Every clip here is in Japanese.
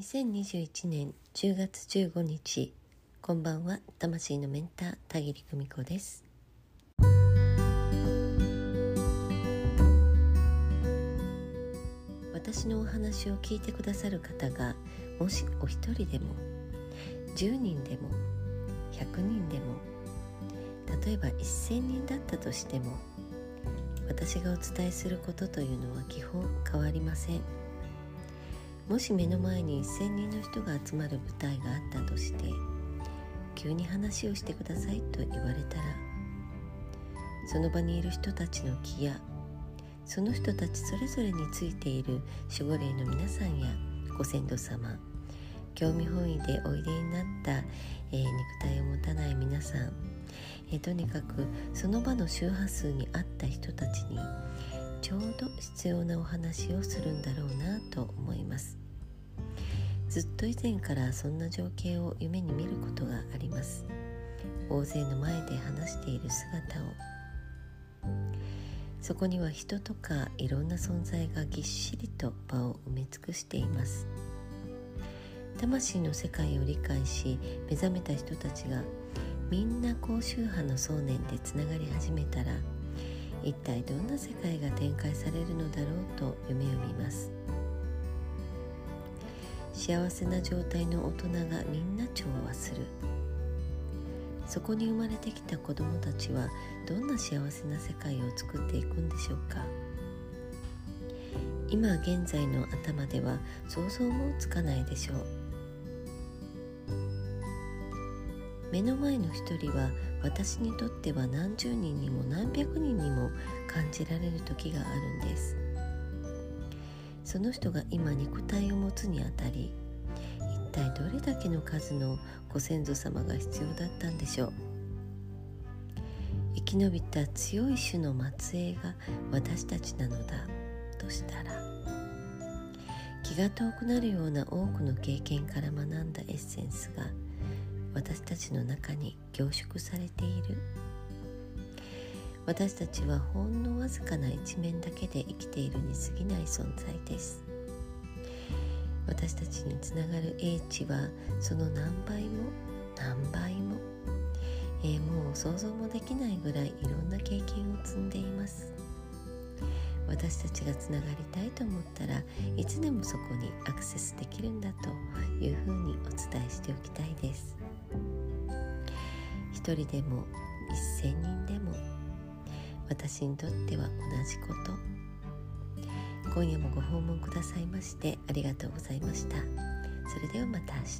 2021年10月15日こんばんは。魂のメンター田切久美子です。私のお話を聞いてくださる方がもしお一人でも10人でも100人でも例えば1000人だったとしても私がお伝えすることというのは基本変わりません。もし目の前に1,000人の人が集まる舞台があったとして急に話をしてくださいと言われたらその場にいる人たちの気やその人たちそれぞれについている守護霊の皆さんやご先祖様興味本位でおいでになった、えー、肉体を持たない皆さん、えー、とにかくその場の周波数に合った人たちにちょうど必要なお話をするんだろうなと思います。ずっと以前からそんな情景を夢に見ることがあります。大勢の前で話している姿を。そこには人とかいろんな存在がぎっしりと場を埋め尽くしています。魂の世界を理解し目覚めた人たちがみんな高周波の想念でつながり始めたら一体どんな世界が展開されるのだろうと夢を見ます。幸せな状態の大人がみんな調和する。そこに生まれてきた子どもたちはどんな幸せな世界を作っていくんでしょうか。今現在の頭では想像もつかないでしょう。目の前の一人は私にとっては何十人にも何百人にも感じられる時があるんです。その人が今肉体を持つにあたり一体どれだけの数のご先祖様が必要だったんでしょう？生き延びた強い種の末裔が私たちなのだとしたら気が遠くなるような多くの経験から学んだエッセンスが私たちの中に凝縮されている。私たちはほんのわずかな一面だけで生きているに過ぎない存在です。私たちにつながる英知はその何倍も何倍も、えー、もう想像もできないぐらいいろんな経験を積んでいます。私たちがつながりたいと思ったらいつでもそこにアクセスできるんだというふうにお伝えしておきたいです。一人でも一千人でも私にとっては同じこと。今夜もご訪問くださいましてありがとうございました。それではまた明日。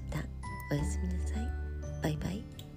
おやすみなさい。バイバイ。